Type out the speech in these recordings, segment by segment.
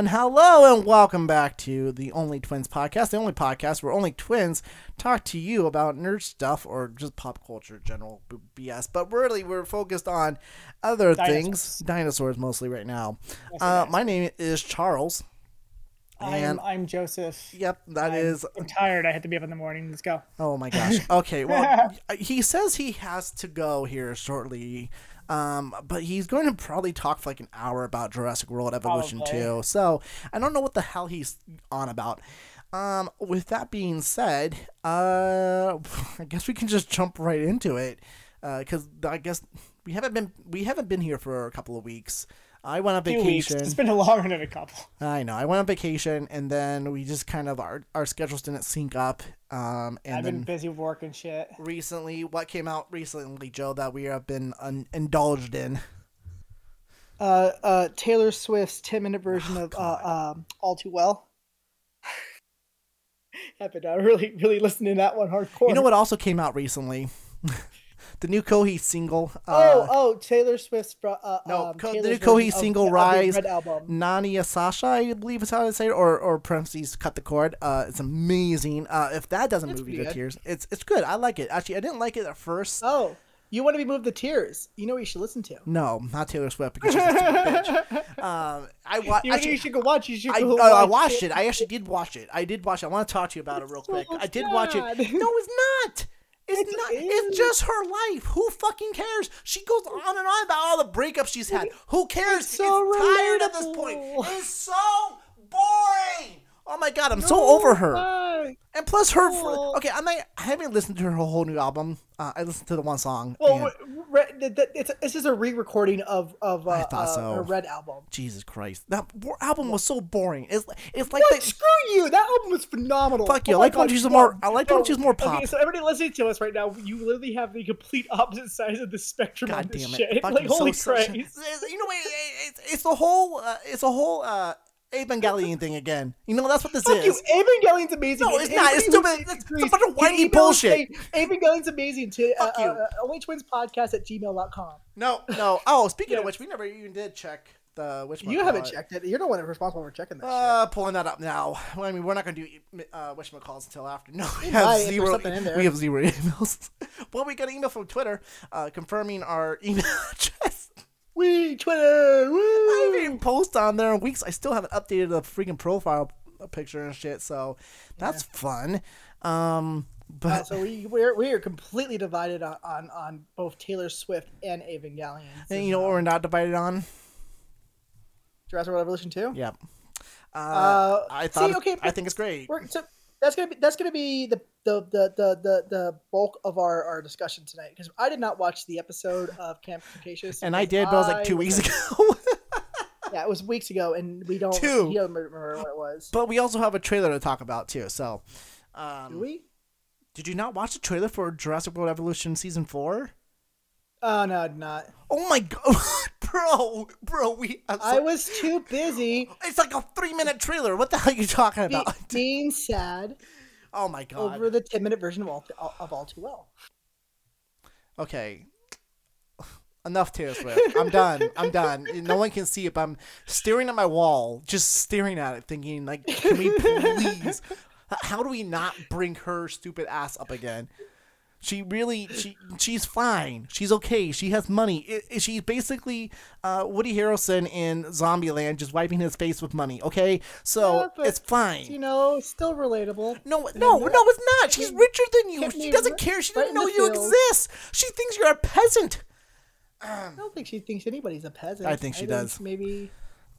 And hello and welcome back to the Only Twins podcast, the only podcast where only twins talk to you about nerd stuff or just pop culture, general BS. But really, we're focused on other things, dinosaurs mostly right now. Uh, my name is Charles. I'm, I'm Joseph. yep, that I'm, is. I'm tired. I had to be up in the morning. Let's go. Oh my gosh. Okay, well, he says he has to go here shortly. Um, but he's going to probably talk for like an hour about Jurassic World Evolution Probably. 2. So I don't know what the hell he's on about. Um, with that being said, uh, I guess we can just jump right into it. Uh, because I guess we haven't been we haven't been here for a couple of weeks. I went on weeks. vacation. It's been a longer than a couple. I know. I went on vacation, and then we just kind of our our schedules didn't sync up. Um, and I've been busy with work and shit. recently, what came out recently, Joe, that we have been un- indulged in. Uh, uh, Taylor Swift's 10 minute version Oh, of uh, um, All Too Well. I've been uh, really, really listening to that one hardcore. You know what also came out recently? the new Kohi single. Oh, Uh, oh, Taylor Swift's. Uh, no, um, Co- the new Kohi single of "Rise." Red album. Nani Asasha, I believe is how to say it, or or parentheses cut the cord. Uh, it's amazing. Uh, if that doesn't It's move you to tears, it's it's good. I like it. Actually, I didn't like it at first. Oh, you want to be moved to tears? You know what you should listen to. No, not Taylor Swift because she's a bitch. Um, I wa- You, actually, you should go watch. You should I, go uh, I watch watched it. I actually did watch it. I did watch it. I want to talk to you about it real quick. I did watch it. No, it's not. It's, It not. It's just her life. Who fucking cares? She goes on and on about all the breakups she's had. Who cares? It's so tired at this point. It's so boring. Oh my god, I'm so over her. And plus, her. Oh. Okay, I might. I haven't listened to her whole new album. Uh, I listened to the one song. Well, and- re- re- th- it's this is a re-recording of of uh, uh, so. her Red album. Jesus Christ, that album was so boring. It's it's like What? they, Screw you! That album was phenomenal. Fuck you. Oh I like when she's more- I like when no. she's more pop. Okay, so everybody listening to us right now, you literally have the complete opposite sides of the spectrum God this damn it! shit. Fucking Like holy so- Christ! You know, it, it's it's the whole uh, it's a whole uh, Evangelion thing again. You know, that's what this Fuck is. you! Evangelion's amazing. No, it's not. It's stupid. It's- it's a bunch of whiny bullshit. saying, Evangelion's amazing to uh, Fuck you. uh, uh, only twins podcast at gmail.com. No, no. Oh, speaking of which, we never even did check the which. You haven't checked it. You're the one responsible for checking that Uh, pulling that up now. Well, I mean, we're not gonna do uh, which calls until after. No, we have there's zero. something in there. We have zero emails. well, we got an email from Twitter uh, confirming our email address. We Twitter. Woo! I haven't even posted on there in weeks. I still haven't updated the freaking profile picture and shit. So that's fun. Um, but Uh, so we we're we are completely divided on, on, on both Taylor Swift and Evangelion. and you know what we're not divided on? Jurassic World Evolution two. Yep. Uh, Uh, I see, thought. okay, I think it's great. So that's gonna be that's gonna be the the the the the, the bulk of our, our discussion tonight because I did not watch the episode of Camp Cretaceous And I did, but it was like two weeks ago. Yeah, it was weeks ago, and we don't. Two. He doesn't remember what it was. but we also have a trailer to talk about too. So, Do um, we? did you not watch the trailer for Jurassic World Evolution season four? Oh no, I did not. Oh my god, bro, bro, we. Have I was too busy It's like a three minute trailer. What the hell are you talking be, about? being sad Oh my god. over the ten minute version of all of all too well. Okay. Enough Taylor Swift. I'm done. I'm done. No one can see it, but I'm staring at my wall, just staring at it, thinking, like, can we please? How do we not bring her stupid ass up again? She really, she, she's fine. She's okay. She has money. It, it- she's basically uh, Woody Harrelson in Zombieland, just wiping his face with money. Okay, so Yeah, it's fine. You know, still relatable. No, no, no, it's not. She's richer than you. She doesn't care. She doesn't know you exist. She thinks you're a peasant. I don't think she thinks anybody's a peasant. I think she does. Maybe.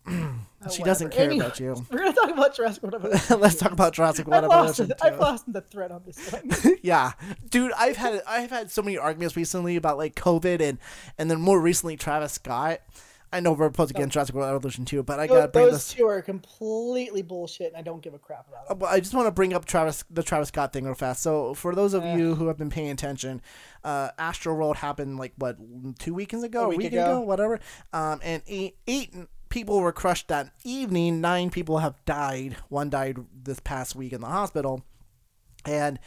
Oh, She doesn't care Anyway, about you. We're gonna talk about Jurassic World. Evolution. Let's talk about Jurassic I've World lost, Evolution. I've lost the thread on this one. yeah, dude, I've had I've had so many arguments recently about like COVID and and then more recently Travis Scott. I know we're opposed against Jurassic World Evolution too, but I gotta Those, bring those this. two are completely bullshit, and I don't give a crap about them. Uh, I just want to bring up Travis, the Travis Scott thing real fast. So, for those of you who have been paying attention, uh, Astro World happened like what two weekends ago, A a week week, ago. ago. whatever. Um, and eight, eight people were crushed that evening. Nine people have died. One died this past week in the hospital, and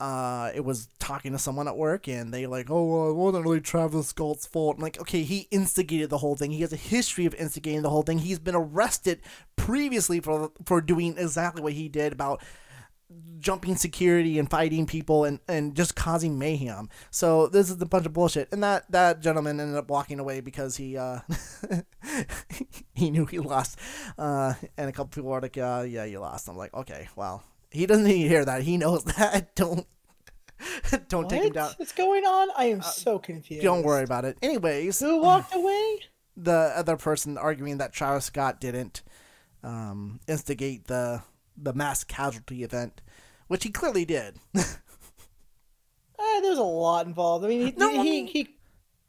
uh, it was talking to someone at work, and they like, oh, well, it wasn't really Travis Scott's fault. I'm like, okay, he instigated the whole thing. He has a history of instigating the whole thing. He's been arrested previously for for doing exactly what he did about jumping security and fighting people and, and just causing mayhem. So this is a bunch of bullshit. And that, that gentleman ended up walking away because he uh, he knew he lost. Uh, and a couple people were like, uh, yeah, you lost. I'm like, okay, well, he doesn't need to hear that. He knows that. Don't don't take him down. What's going on? I am so confused. Don't worry about it. Anyways, Who walked away? the other person arguing that Travis Scott didn't um, instigate the the mass casualty event, which he clearly did. Eh, there's a lot involved. I mean, he, No, I he, mean- he,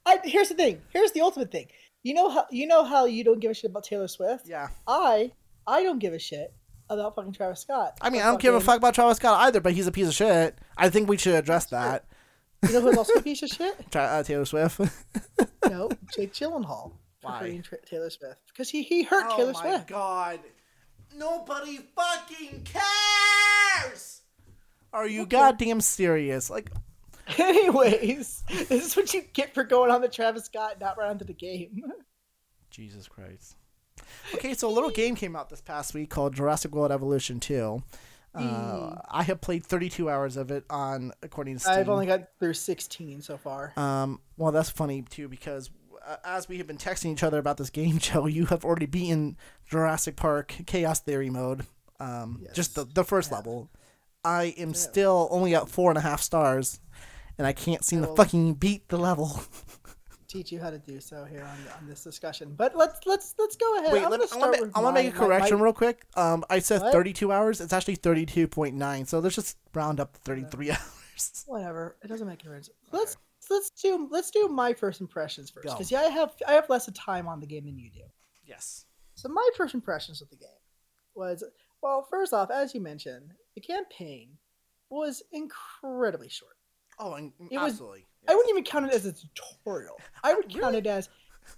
I, here's the thing. Here's the ultimate thing. You know how you know how you don't give a shit about Taylor Swift. yeah. I I don't give a shit about fucking Travis Scott. I mean, I don't give a fuck about Travis Scott either, but he's a piece of shit. I think we should address that. You know who's also a piece of shit? Uh, Taylor Swift. No, Jake Gyllenhaal. Why? Taylor Swift because he he hurt Taylor Swift. Oh god. Nobody fucking cares! Are you goddamn serious? Like, Anyways, this is what you get for going on the Travis Scott and not right onto the game. Jesus Christ. Okay, so a little game came out this past week called Jurassic World Evolution 2. Uh, I have played 32 hours of it on, according to Steam. I've only got through 16 so far. Um, well, that's funny too because uh, as we have been texting each other about this game, Joe, you have already beaten Jurassic Park Chaos Theory mode. Um, just the the first level. I am still only at four and a half stars, and I can't seem to fucking beat the level. Teach you how to do so here on, on this discussion. But let's let's let's go ahead. Wait, I'm let, gonna I want start to I want to make a my- my- correction my- real quick. Um, I said What? 32 hours. It's actually 32.9. So let's just round up to 33 hours. Whatever. It doesn't make a difference. Let's let's do let's do my first impressions first because yeah, I have I have less of time on the game than you do. Yes. So my first impressions of the game was well, first off, as you mentioned, the campaign was incredibly short. Oh, and It was- absolutely. I wouldn't even count it as a tutorial. I would count Really? it as,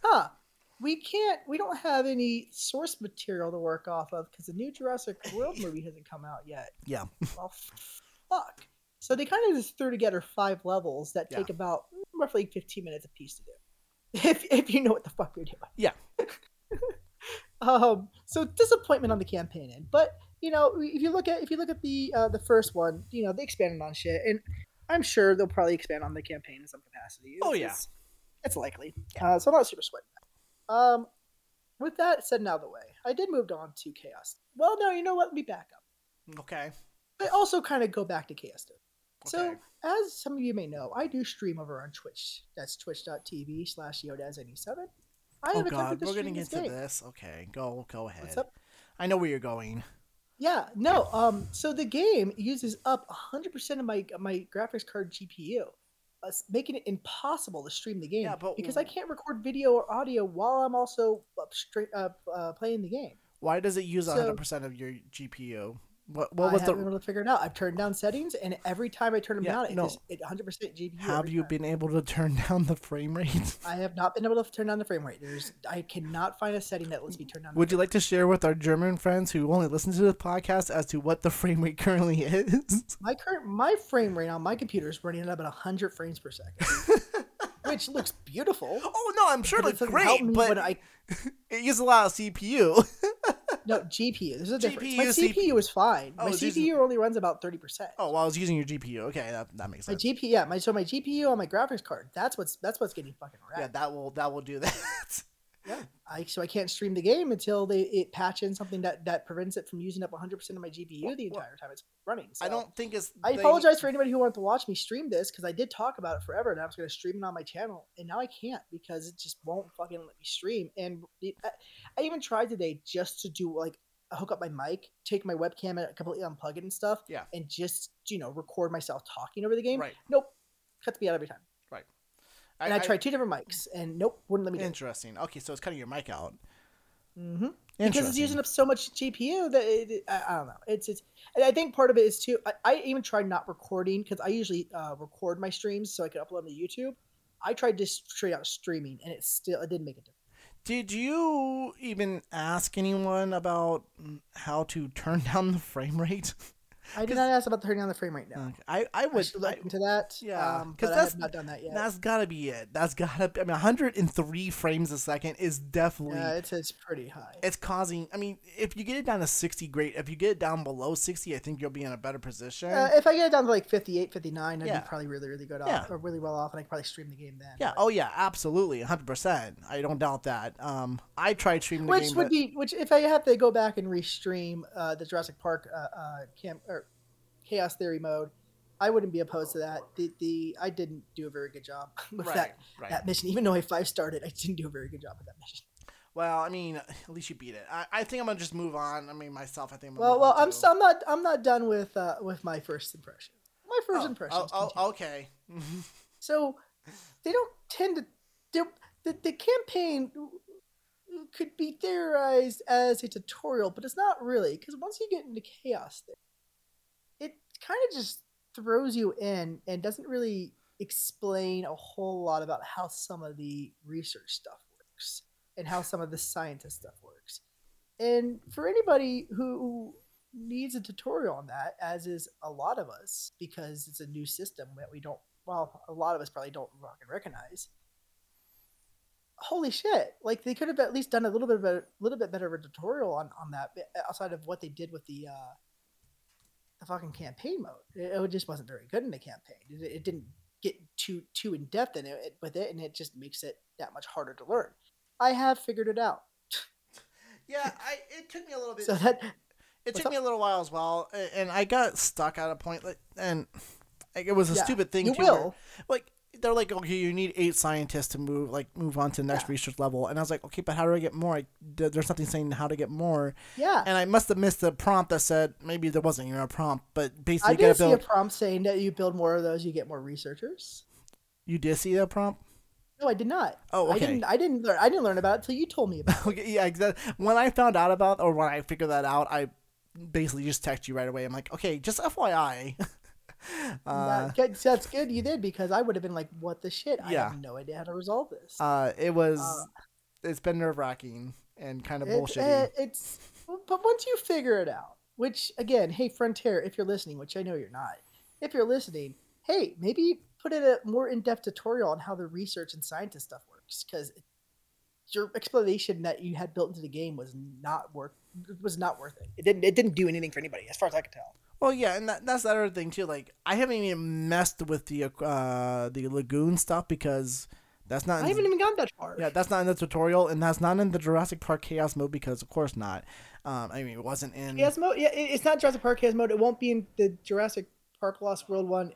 huh, we can't, we don't have any source material to work off of because the new Jurassic World movie hasn't come out yet. Yeah. Well, fuck. So they kind of just threw together five levels that take Yeah. about mm, roughly 15 minutes a piece to do. If, if you know what the fuck you're doing. Yeah. um, so disappointment on the campaign end, but you know, if you look at if you look at the uh, the first one, you know, they expanded on shit, and I'm sure they'll probably expand on the campaign in some capacity. Oh, yeah. it's, it's likely. Uh, so I'm not super sweating that. Um, with that said and out of the way, I did move on to Chaos. Well, no, you know what? Let me back up. Okay. I also kind of go back to Chaos. Theory. So, as some of you may know, I do stream over on Twitch. That's twitch.tv slash Yodaz87. I Oh god, we're gonna this get to this. Okay, go go ahead. What's up? I know where you're going. Yeah, no. Um, so the game uses up 100% of my my graphics card GPU, uh, making it impossible to stream the game Yeah, but because I can't record video or audio while I'm also up straight up uh, playing the game. Why does it use So- 100% of your GPU? What what was I the haven't been able to figure it out. I've turned down settings, and every time I turn them Yeah, down, it no. is it 100% GPU. Have you time. been able to turn down the frame rate? I have not been able to turn down the frame rate. There's I cannot find a setting that lets me turn down. the Would you frame like to share with our German friends who only listen to the podcast as to what the frame rate currently is? My current my frame rate on my computer is running at about 100 frames per second, which looks beautiful. oh no, I'm sure it looks great, but I it uses a lot of CPU. No, GPU. There's a difference. My GPU, CPU is fine. Oh, my CPU using- only runs about thirty percent. oh, well, I was using your GPU. Okay, that, that makes sense. My. GPU, yeah, my so my GPU on my graphics card. That's what's that's what's getting fucking Yeah, that will that will do that. Yeah, I so I can't stream the game until they it patch in something that that prevents it from using up 100 percent of my GPU the Well, entire time it's running. So I don't think it's. I they- apologize for anybody who wanted to watch me stream this because I did talk about it forever and I was going to stream it on my channel and now I can't because it just won't fucking let me stream. And it, I, I even tried today just to do like hook up my mic, take my webcam and completely unplug it and stuff, Yeah. and just you know record myself talking over the game. Right. Nope, cuts me out every time. And I, I- tried two different mics and nope, wouldn't let me do it. Interesting. Okay, so it's cutting your mic out. Mm-hmm. Because it's using up so much GPU that it, I, I don't know. It's it's. And I think part of it is too. I, I even tried not recording because I usually uh, record my streams so I could upload them to YouTube. I tried just straight out streaming and it still it didn't make a difference. Did you even ask anyone about mm, how to turn down the frame rate? I did not ask about the turning on the frame right now. Okay, I I I would I- look into that. yeah, um, 'cause but I that's- have not done that yet. that's gotta be it. That's gotta. Be, I mean, 103 frames a second is definitely. yeah, it's it's pretty high. it's causing. I mean, if you get it down to 60, great. If you get it down below 60, I think you'll be in a better position. Uh, if I get it down to like 58, 59, I'd Yeah. be probably really, really good Yeah. off, or really well off, and I could probably stream the game then. yeah. but- Oh yeah. Absolutely. 100. percent I don't doubt that. Um, I tried streaming the which game, would but be which if I have to go back and restream uh, the Jurassic Park uh, uh, camp or Chaos Theory mode, I wouldn't be opposed to that. The the I didn't do a very good job with right. that right. that mission, even though I five started, I didn't do a very good job with that mission. Well, I mean, at least you beat it. I, I think I'm gonna just move on. I mean, myself, I think. I'm gonna Well, move well, on I'm still, I'm not I'm not done with uh, with my first impression. My first Oh, impression. Oh, oh, okay. So they don't tend to. The, the campaign could be theorized as a tutorial, but it's not really because once you get into chaos, there, it kind of just throws you in and doesn't really explain a whole lot about how some of the research stuff works and how some of the scientist stuff works. And for anybody who needs a tutorial on that, as is a lot of us, because it's a new system that we don't, well, a lot of us probably don't fucking recognize. Holy shit! Like they could have at least done a little bit of a little bit better of a tutorial on on that outside of what they did with the uh, the fucking campaign mode. It, it just wasn't very good in the campaign. It, it didn't get too too in depth in it with it, and it just makes it that much harder to learn. I have figured it out. Yeah, I. It took me a little bit. So that it took up? me a little while as well, and I got stuck at a point, like, and it was a Yeah, stupid thing you too. where, will. like they're like, okay, you need eight scientists to move, like, move on to the next Yeah. research level, and I was like, okay, but how do I get more? I, there's nothing saying how to get more, Yeah. and I must have missed the prompt that said maybe there wasn't even a prompt, but basically, I you did see a prompt saying that you build more of those, you get more researchers. You did see that prompt? No, I did not. Oh, I okay. didn't. I didn't learn. I didn't learn about it until you told me about. it. Okay, yeah, exactly. When I found out about, or when I figured that out, I basically just text you right away. I'm like, okay, just FYI. uh, That- that's good. You did because I would have been like, "What the shit? I Yeah. have no idea how to resolve this." uh, it was, Uh, it's been nerve wracking and kind of It- bullshitty. uh, it's but once you figure it out, which again, hey Frontier, if you're listening, which I know you're not, if you're listening, hey, maybe put in a more in-depth tutorial on how the research and scientist stuff works because your explanation that you had built into the game was not worth was not worth it. It didn't it didn't do anything for anybody as far as I could tell. Well, yeah, and that, that's the other thing too. Like, I haven't even messed with the uh, the lagoon stuff because that's not. I haven't even gone that far. yeah, that's not in the tutorial, and that's not in the Jurassic Park Chaos mode because, of course, not. Um, I mean, it wasn't in. Chaos mode. Yeah, it- it's not Jurassic Park Chaos mode. It won't be in the Jurassic Park Lost World one.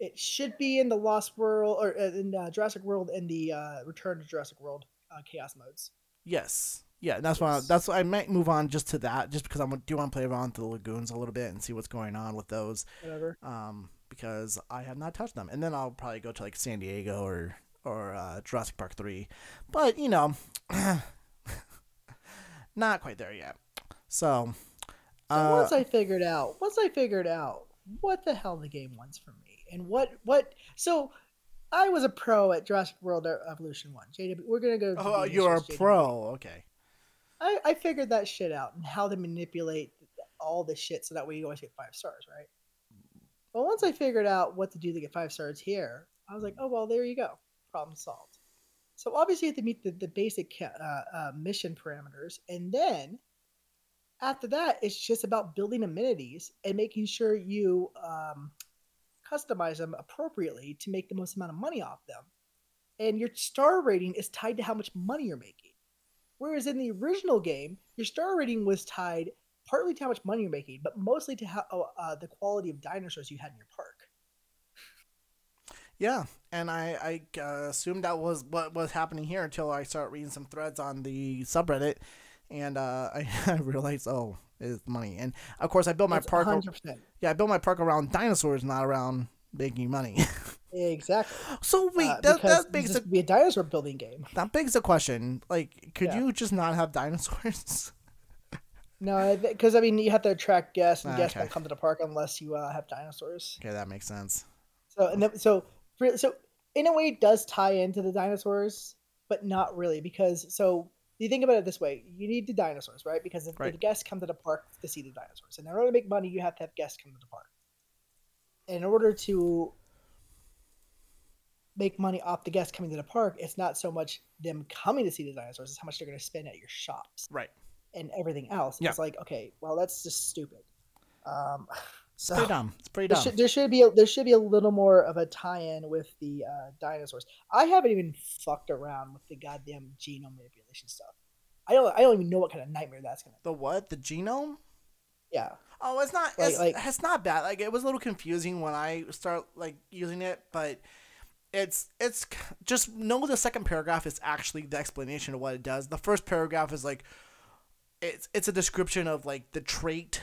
It should be in the Lost World or uh, in uh, Jurassic World and the uh, Return to Jurassic World uh, Chaos modes. Yes. Yeah, that's why. That's why I might move on just to that, just because I do want to play around the lagoons a little bit and see what's going on with those. Whatever. Um, because I have not touched them, and then I'll probably go to like San Diego or or uh, Jurassic Park three, but you know, not quite there yet. So, So uh, once I figured out, once I figured out what the hell the game wants from me and what what so. I was a pro at Jurassic World Evolution One. JW, we're gonna go. to oh, you're a JW. pro. Okay. I, I figured that shit out and how to manipulate all the shit so that way you always get five stars, right? But once I figured out what to do to get five stars here, I was like, oh well, there you go, problem solved. So obviously you have to meet the, the basic uh, uh, mission parameters, and then after that, it's just about building amenities and making sure you um, customize them appropriately to make the most amount of money off them. And your star rating is tied to how much money you're making. Whereas in the original game, your star rating was tied partly to how much money you're making, but mostly to how oh, uh, the quality of dinosaurs you had in your park. Yeah, and I I uh, assumed that was what was happening here until I started reading some threads on the subreddit, and uh, I, I realized oh it's money, and of course I built my That's park. 100%. Yeah, I built my park around dinosaurs, not around making money. Exactly. so wait, Uh, that that begs this would be a dinosaur building game. that begs the question. Like, could Yeah. you just not have dinosaurs? No, because I mean you have to attract guests, and Ah, guests okay. won't come to the park unless you uh, have dinosaurs. okay, that makes sense. So and then, so so in a way it does tie into the dinosaurs, but not really because so you think about it this way: you need the dinosaurs, right? Because if Right. the guests come to the park to see the dinosaurs, and in order to make money, you have to have guests come to the park. In order to make money off the guests coming to the park, it's not so much them coming to see the dinosaurs; it's how much they're going to spend at your shops Right. and everything else. Yeah. It's like, okay, well, that's just stupid. Um, It's so pretty dumb. It's pretty there dumb. should, there should be a, there should be a little more of a tie-in with the uh, dinosaurs. I haven't even fucked around with the goddamn genome manipulation stuff. I don't I don't even know what kind of nightmare that's gonna. Be. the what? The genome? Yeah, Oh, it's not. Like- It's, like- it's not bad. Like it was a little confusing when I start like using it, but it's it's just know the second paragraph is actually the explanation of what it does. The first paragraph is like it's it's a description of like the trait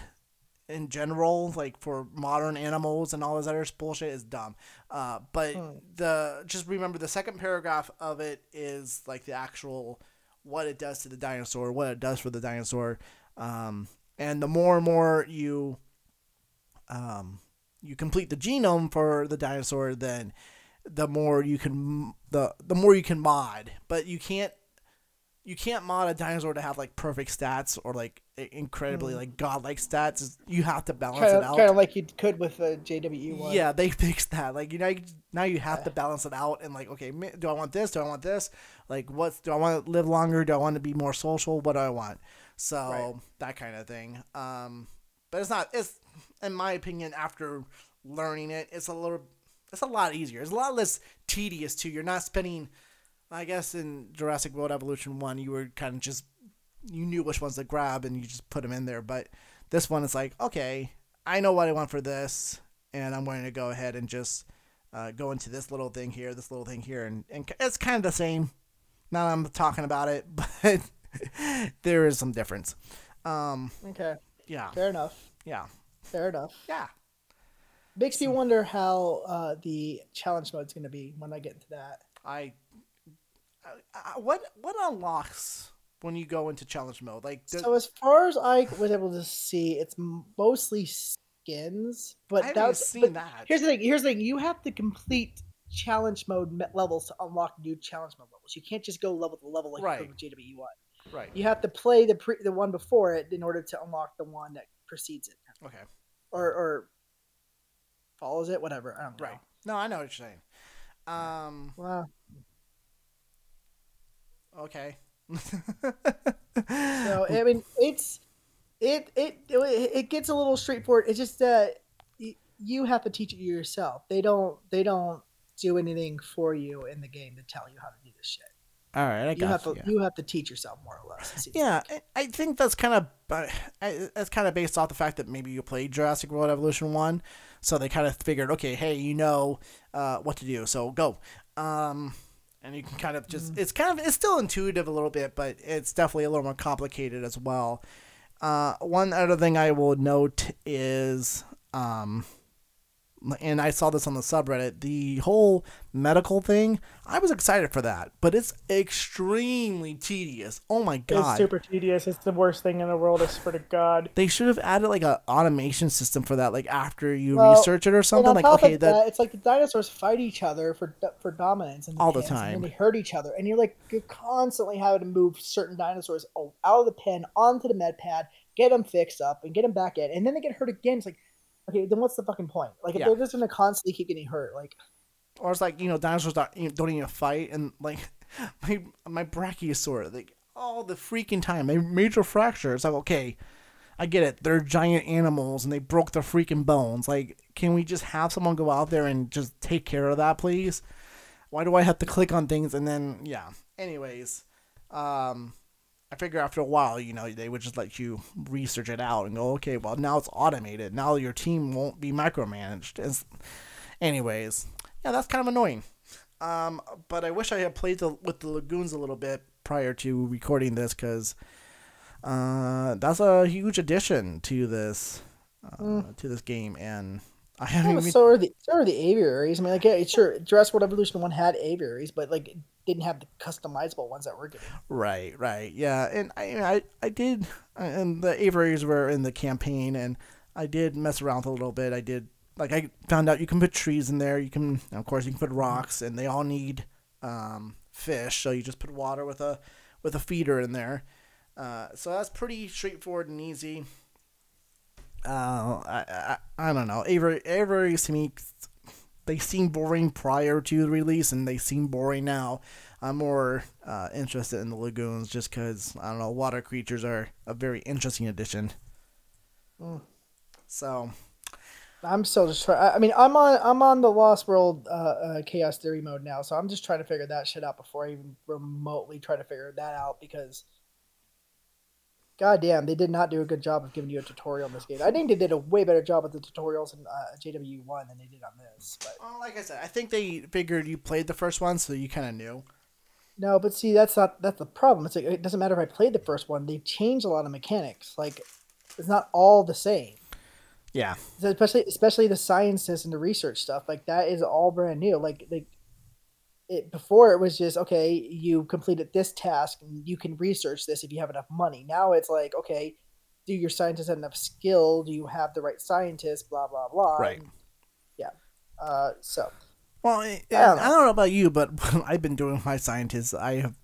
in general, like for modern animals and all this other bullshit is dumb. Uh, but Hmm. the just remember the second paragraph of it is like the actual what it does to the dinosaur, what it does for the dinosaur. Um, and the more and more you um, you complete the genome for the dinosaur, then the more you can the the more you can mod. But you can't you can't mod a dinosaur to have like perfect stats or like incredibly like godlike stats. You have to balance kind it out. kind of like you could with the JWE one. Yeah, they fixed that. Like you know, now you have to balance it out and like, okay, do I want this? Do I want this? Like, what's do I want to live longer? Do I want to be more social? What do I want? So Right. that kind of thing. Um, but it's not. It's in my opinion, after learning it, it's a little. It's a lot easier. It's a lot less tedious too. You're not spending. I guess in Jurassic World Evolution one, you were kind of just you knew which ones to grab and you just put them in there. But this one is like, okay, I know what I want for this, and I'm going to go ahead and just uh, go into this little thing here, this little thing here, and, and it's kind of the same. Now that I'm talking about it, but there is some difference. Um, Okay. yeah, Fair enough. yeah, Fair enough. yeah. Makes me wonder how uh, the challenge mode is going to be when I get into that. I, I, I what what unlocks when you go into challenge mode? Like, do- So as far as I was able to see, it's mostly skins. But I that's seen but that. Here's the thing. Here's the thing. You have to complete challenge mode levels to unlock new challenge mode levels. You can't just go level to level like Right. you could with JWE one. right. You have to play the pre- the one before it in order to unlock the one that precedes it, Okay. or or follows it. Whatever. I don't know. Right. No, I know what you're saying. Um. Wow. Okay. So I mean, it's it it it gets a little straightforward. It's just that y- you have to teach it yourself. They don't they don't do anything for you in the game to tell you how to do this shit. All right, I You got have you. to you have to teach yourself more or less. Yeah. I- I think that's kind of uh, I- that's kind of based off the fact that maybe you played Jurassic World Evolution one, so they kind of figured, okay, hey, you know uh, what to do, so go. Um, and you can kind of just it's kind of it's still intuitive a little bit, but it's definitely a little more complicated as well. Uh, one other thing I will note is um, and I saw this on the subreddit, the whole medical thing. I was excited for that, but it's extremely tedious. Oh my god! It's super tedious. It's the worst thing in the world. I swear to God. they should have added like a automation system for that, like after you Well, research it or something. Like okay, that, that, it's like the dinosaurs fight each other for for dominance and All the time. and they hurt each other, and you're like you're constantly having to move certain dinosaurs out of the pen onto the med pad, get them fixed up, and get them back in, and then they get hurt again. It's like, okay, then what's the fucking point? Like if Yeah. they're just gonna constantly keep getting hurt, like or it's like you know dinosaurs don't, you know, don't even fight, and like my my brachiosaur, like all the freaking time, a major fracture. It's like okay, I get it. They're giant animals and they broke their freaking bones. Like, can we just have someone go out there and just take care of that, please? Why do I have to click on things and then yeah? Anyways, um, I figure after a while, you know, they would just let you research it out and go, okay, well now it's automated. Now your team won't be micromanaged. It's, anyways, yeah, that's kind of annoying. Um, but I wish I had played the, with the lagoons a little bit prior to recording this because uh, that's a huge addition to this uh, to this game, and I haven't even. so are the so are the aviaries. I mean, like yeah, sure, Jurassic World Evolution one had aviaries, but like didn't have the customizable ones that we're getting. Right, right, yeah, and I, I, I did, and the aviaries were in the campaign, and I did mess around with a little bit. I did, like, I found out you can put trees in there. You can, of course, you can put rocks, and they all need um, fish. So you just put water with a with a feeder in there. Uh, so that's pretty straightforward and easy. Uh, I, I, I don't know. Every every to me, they seem boring prior to the release, and they seem boring now. I'm more uh, interested in the lagoons just because I don't know. Water creatures are a very interesting addition. Mm. So I'm still just trying. I mean, I'm on I'm on the Lost World uh, uh, Chaos Theory mode now, so I'm just trying to figure that shit out before I even remotely try to figure that out because, goddamn, they did not do a good job of giving you a tutorial in this game. I think they did a way better job with the tutorials in uh, JW one than they did on this. But well, like I said, I think they figured you played the first one, so you kind of knew. no, but see, that's not that's the problem. It's like it doesn't matter if I played the first one; they've changed a lot of mechanics. Like it's not all the same. Yeah, So especially especially the sciences and the research stuff like that is all brand new like like it before it was just okay you completed this task and you can research this if you have enough money now it's like okay do your scientists have enough skill do you have the right scientists blah blah blah Right. And, yeah uh so Well, I, I, don't don't know. know about you, but I've been doing my scientists, I have,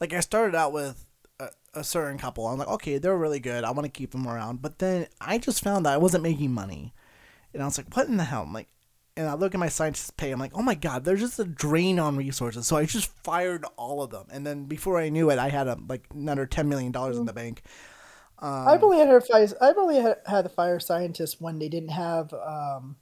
like, I started out with a, a certain couple. I'm like, okay, they're really good. I want to keep them around. But then I just found that I wasn't making money, and I was like, what in the hell? I'm like, and I look at my scientists' pay. I'm like, oh my god, there's just a drain on resources. So I just fired all of them, and then before I knew it, I had a, like another ten million dollars in the bank. Um, i've only had her fire i've only had, had the fire scientists when they didn't have um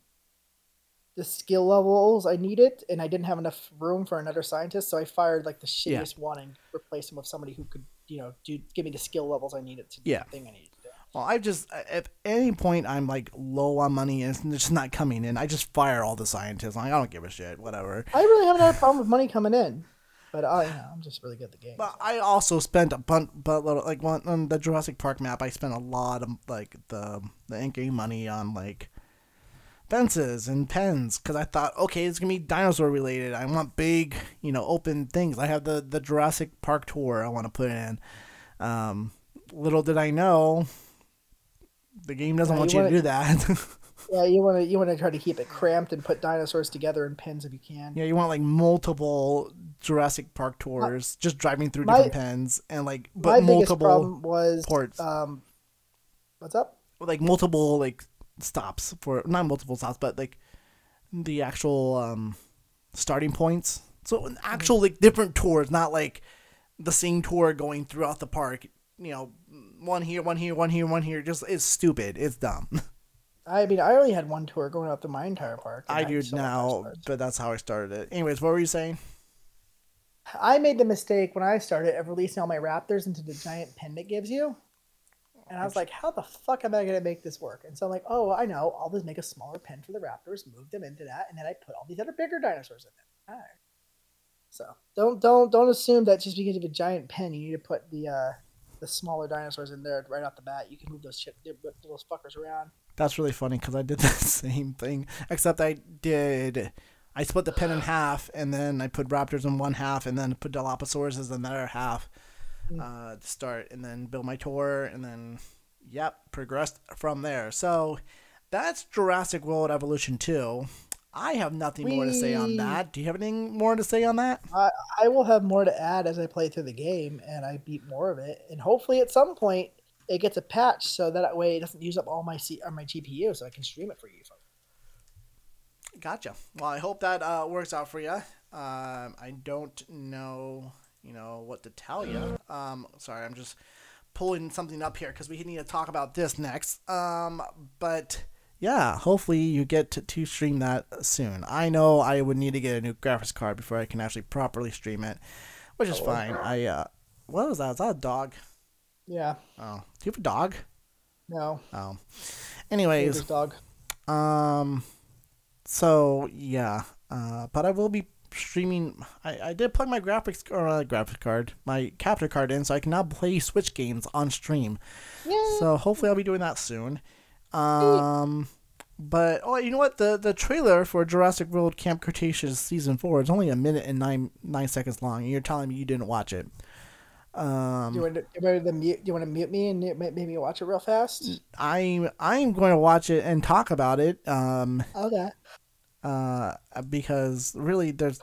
the skill levels I needed, and I didn't have enough room for another scientist, so I fired like the Yeah. shittiest one and replaced him with somebody who could, you know, do give me the skill levels I needed to do Yeah. the thing I needed. Well, I just at any point I'm like low on money and it's just not coming in. I just fire all the scientists. Like I don't give a shit, whatever. I really haven't had a problem with money coming in, but I, you know, I'm just really good at the game. But I also spent a bunch, but like one on the Jurassic Park map, I spent a lot of like the the in-game money on like fences and pens because I thought, okay, it's gonna be dinosaur related. I want big, you know, open things. I have the the Jurassic Park tour I want to put in. Um, little did I know, the game doesn't Yeah, want you you to wanna- do that. yeah, you want to you want to try to keep it cramped and put dinosaurs together in pens if you can. Yeah, you want like multiple Jurassic Park tours, just driving through my- different pens and like, My but biggest multiple, problem was ports. Um, what's up? like multiple like stops for not multiple stops, but like the actual um starting points. So an actual like different tours, not like the same tour going throughout the park. You know, one here, one here, one here, one here. Just it's stupid. It's dumb. I mean, I only had one tour going out through my entire park. I do now, but that's how I started it. Anyways, what were you saying? I made the mistake when I started of releasing all my raptors into the giant pen it gives you. And I was like, how the fuck am I going to make this work? And so I'm like, oh, I know. I'll just make a smaller pen for the raptors, move them into that, and then I put all these other bigger dinosaurs in it. All right. So don't don't don't assume that just because you have a giant pen, you need to put the uh, the smaller dinosaurs in there right off the bat. You can move those those fuckers around. That's really funny because I did the same thing, except I did. I split the pen in half, and then I put raptors in one half, and then put Dilophosaurus in the other half uh, to start, and then build my tour, and then yep, progressed from there. So that's Jurassic World Evolution two. I have nothing more to say on that. Do you have anything more to say on that? I, I will have more to add as I play through the game and I beat more of it. And hopefully at some point it gets a patch so that way it doesn't use up all my C- or my GPU so I can stream it for you. folks. Gotcha. Well, I hope that uh, works out for you. Um, I don't know, you know, what to tell you. Um, sorry, I'm just pulling something up here because we need to talk about this next. Um, but yeah, hopefully you get to, to stream that soon. I know I would need to get a new graphics card before I can actually properly stream it, which is fine. I uh, what was that? Is that a dog? Yeah. Oh, do you have a dog? No. Oh, anyways. Dog. Um. So yeah, uh, but I will be streaming. I, I did plug my graphics or uh, graphics card, my capture card in, so I can now play Switch games on stream. Yeah. So hopefully I'll be doing that soon. Um. But oh, you know what? The the trailer for Jurassic World Camp Cretaceous season four is only a minute and nine nine seconds long, and you're telling me you didn't watch it. Um, do you want to, you want to mute? Do you want to mute me and mute- maybe watch it real fast? I'm I'm going to watch it and talk about it. Um, Okay. uh, because really there's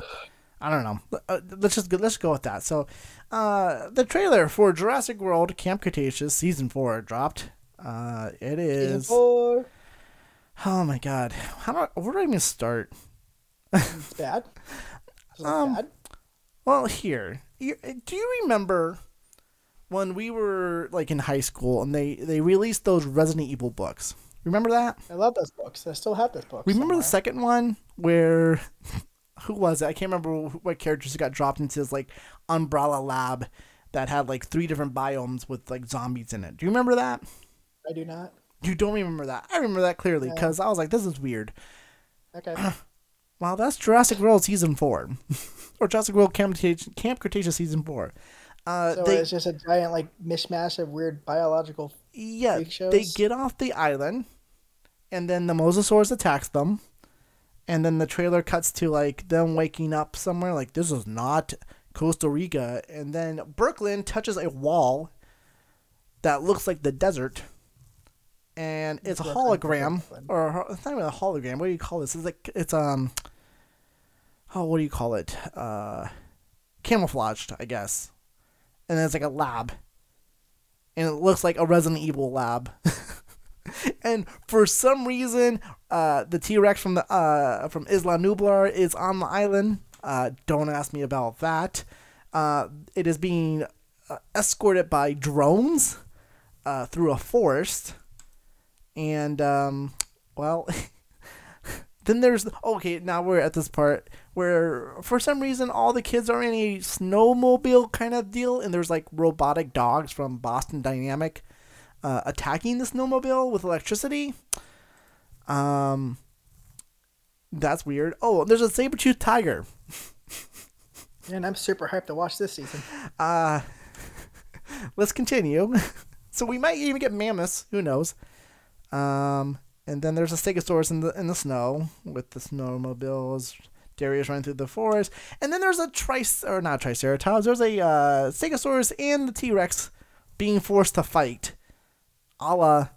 I don't know. Uh, let's just go, let's go with that. So, uh, the trailer for Jurassic World Camp Cretaceous season four dropped. Uh, it is. Oh my god, how do I, where do I even start? It's bad. Um, bad? Well, here, you, do you remember when we were like in high school and they they released those Resident Evil books? Remember that? I love those books. I still have those books. Remember the second one where who was it? I can't remember what characters got dropped into this like umbrella lab that had like three different biomes with like zombies in it. Do you remember that? I do not. You don't remember that? I remember that clearly Yeah. because I was like, this is weird. Okay. Well, that's Jurassic World season four, or Jurassic World Camp Cretaceous, Camp Cretaceous season four. Uh, So they, it's just a giant like mishmash of weird biological. yeah, they get off the island, and then the Mosasaurus attacks them, and then the trailer cuts to like them waking up somewhere. Like this is not Costa Rica, and then Brooklyn touches a wall that looks like the desert. And it's a hologram, or it's not even a hologram. What do you call this? It's like it's um, oh, what do you call it? Uh, camouflaged, I guess. And then it's like a lab, and it looks like a Resident Evil lab. and for some reason, uh, the T Rex from the uh from Isla Nublar is on the island. Uh, don't ask me about that. Uh, it is being uh, escorted by drones uh, through a forest, and um, well, then there's okay. Now we're at this part where, for some reason, all the kids are in a snowmobile kind of deal, and there's like robotic dogs from Boston Dynamic uh, attacking the snowmobile with electricity. Um, that's weird. Oh, there's a saber tooth tiger. And I'm super hyped to watch this season. Uh, let's continue. so we might even get mammoths. Who knows? Um, and then there's a stegosaurus in the in the snow with the snowmobiles. Darius running through the forest, and then there's a trice or not triceratops. There's a uh, stegosaurus and the T Rex being forced to fight, a la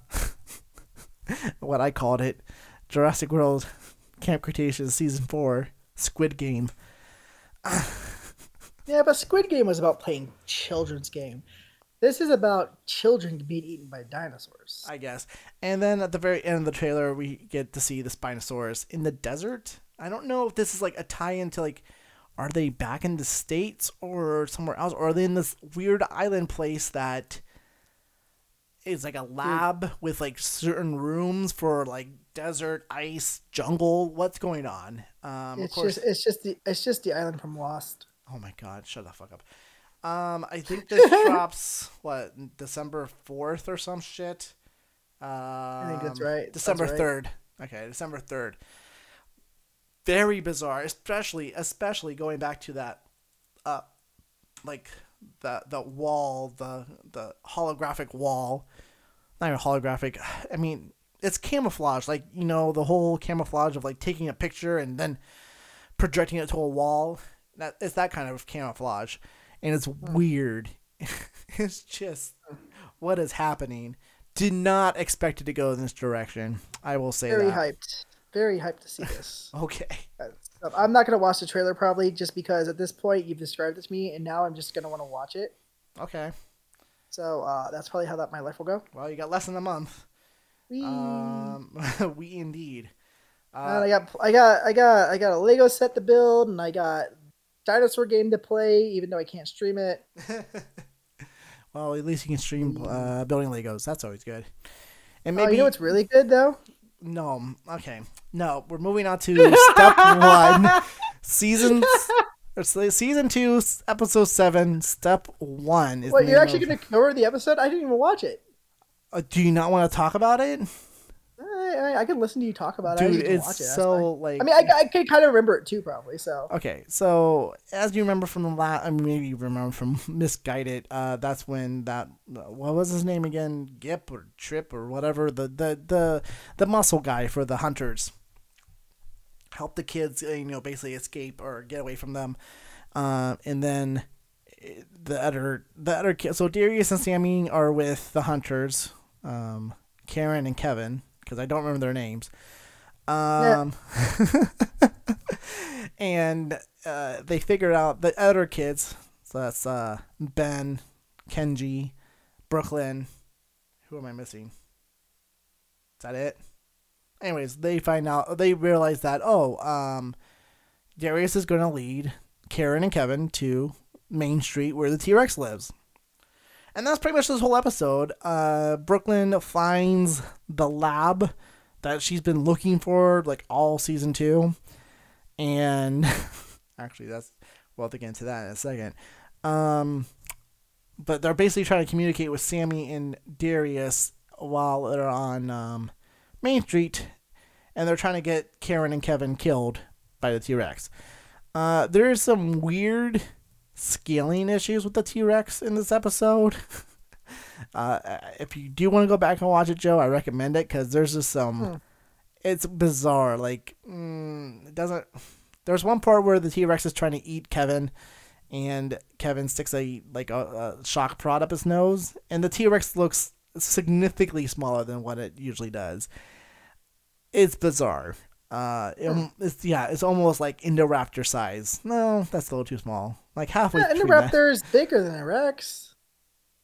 what I called it, Jurassic World Camp Cretaceous season four Squid Game. Yeah, but Squid Game was about playing children's game. This is about children being eaten by dinosaurs. I guess. And then at the very end of the trailer, we get to see the Spinosaurus in the desert. I don't know if this is like a tie into like, are they back in the States or somewhere else? Or are they in this weird island place that is like a lab with like certain rooms for like desert, ice, jungle? What's going on? Um, of it's course. just it's just the it's just the island from Lost. Oh my god, shut the fuck up. Um, I think this drops what December fourth or some shit. Um, think that's right. That's December right. third. Okay, December third. Very bizarre, especially especially going back to that, uh, like the the wall, the the holographic wall. Not even holographic. I mean, it's camouflage. Like you know, the whole camouflage of like taking a picture and then projecting it to a wall. That it's that kind of camouflage, and it's weird. it's just what is happening. Did not expect it to go in this direction. I will say that. Very that. hyped. Very hyped to see this. Okay. I'm not gonna watch the trailer probably just because at this point you've described it to me and now I'm just gonna want to watch it. Okay. So uh, that's probably how that my life will go. Well, you got less than a month. Whee! Um, we indeed. Uh, I got I got I got I got a Lego set to build and I got dinosaur game to play even though I can't stream it. well, at least you can stream uh, building Legos. That's always good. And Oh, maybe you know what's really good though? no. Okay, no. We're moving on to step one, season or season two, episode seven. Step one is. The you're actually of- gonna cover the episode? I didn't even watch it. Uh, do you not want to talk about it, I, I, can listen to you talk about it. I dude? It's watch it. so like. I mean, I, I could kind of remember it too, probably. So Okay, so as you remember from the last, I mean, maybe you remember from Misguided, uh, that's when that, what was his name again? Gip or Trip or whatever, the, the, the, the muscle guy for the hunters Help the kids, uh, you know, basically escape or get away from them. Uh, and then eh, the other, the other kids, so Darius and Sammy are with the hunters, um, Karen and Kevin, because I don't remember their names. Um, and uh, they figured out the other kids. So that's uh, Ben, Kenji, Brooklyn. Who am I missing? Is that it? Anyways, they find out. They realize that oh, um, Darius is going to lead Karen and Kevin to Main Street where the T Rex lives. And that's pretty much this whole episode. Uh, Brooklyn finds the lab that she's been looking for like all season two. And actually, that's we'll have to get into that in a second. Um, but they're basically trying to communicate with Sammy and Darius while they're on um, Main Street, and they're trying to get Karen and Kevin killed by the T Rex. Uh, there's some weird scaling issues with the T Rex in this episode. uh, if you do want to go back and watch it, Joe, I recommend it because there's just some. Hmm. It's bizarre. Like, mm, it doesn't. There's one part where the T Rex is trying to eat Kevin, and Kevin sticks a like a, a shock prod up his nose, and the T Rex looks significantly smaller than what it usually does. It's bizarre. Uh, it- it's yeah, it's almost like Indoraptor size. No, that's a little too small. Like halfway. Yeah, between is bigger than a rex.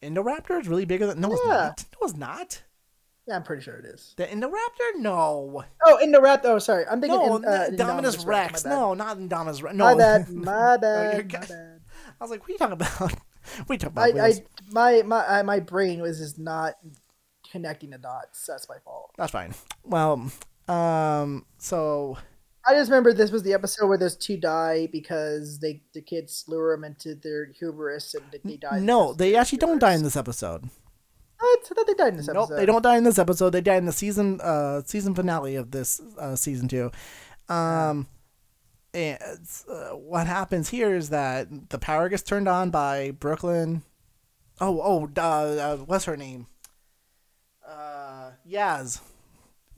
Indoraptor is really bigger than. No, it's Yeah. not. No, it's not. Yeah, I'm pretty sure it is. The Indoraptor? No. Oh, Indoraptor. Oh, sorry, I'm thinking. No, in, uh, Indominus Indominus Rex. My. No, not Indominus Rex. No. my bad. My Oh, bad. good. my bad. I was like, what are you talking about? what are you talking about? I, I, my, my, my brain was just not connecting the dots. That's my fault. That's fine. Well, um, so I just remember this was the episode where those two die because they the kids lure them into their hubris and they die. no, they actually don't die in this episode. What? I thought they died in this Nope, episode. they don't die in this episode. They die in the season uh season finale of this uh, season two. Um, and uh, what happens here is that the power gets turned on by Brooklyn. Oh, oh, uh, uh, what's her name? Uh, Yaz.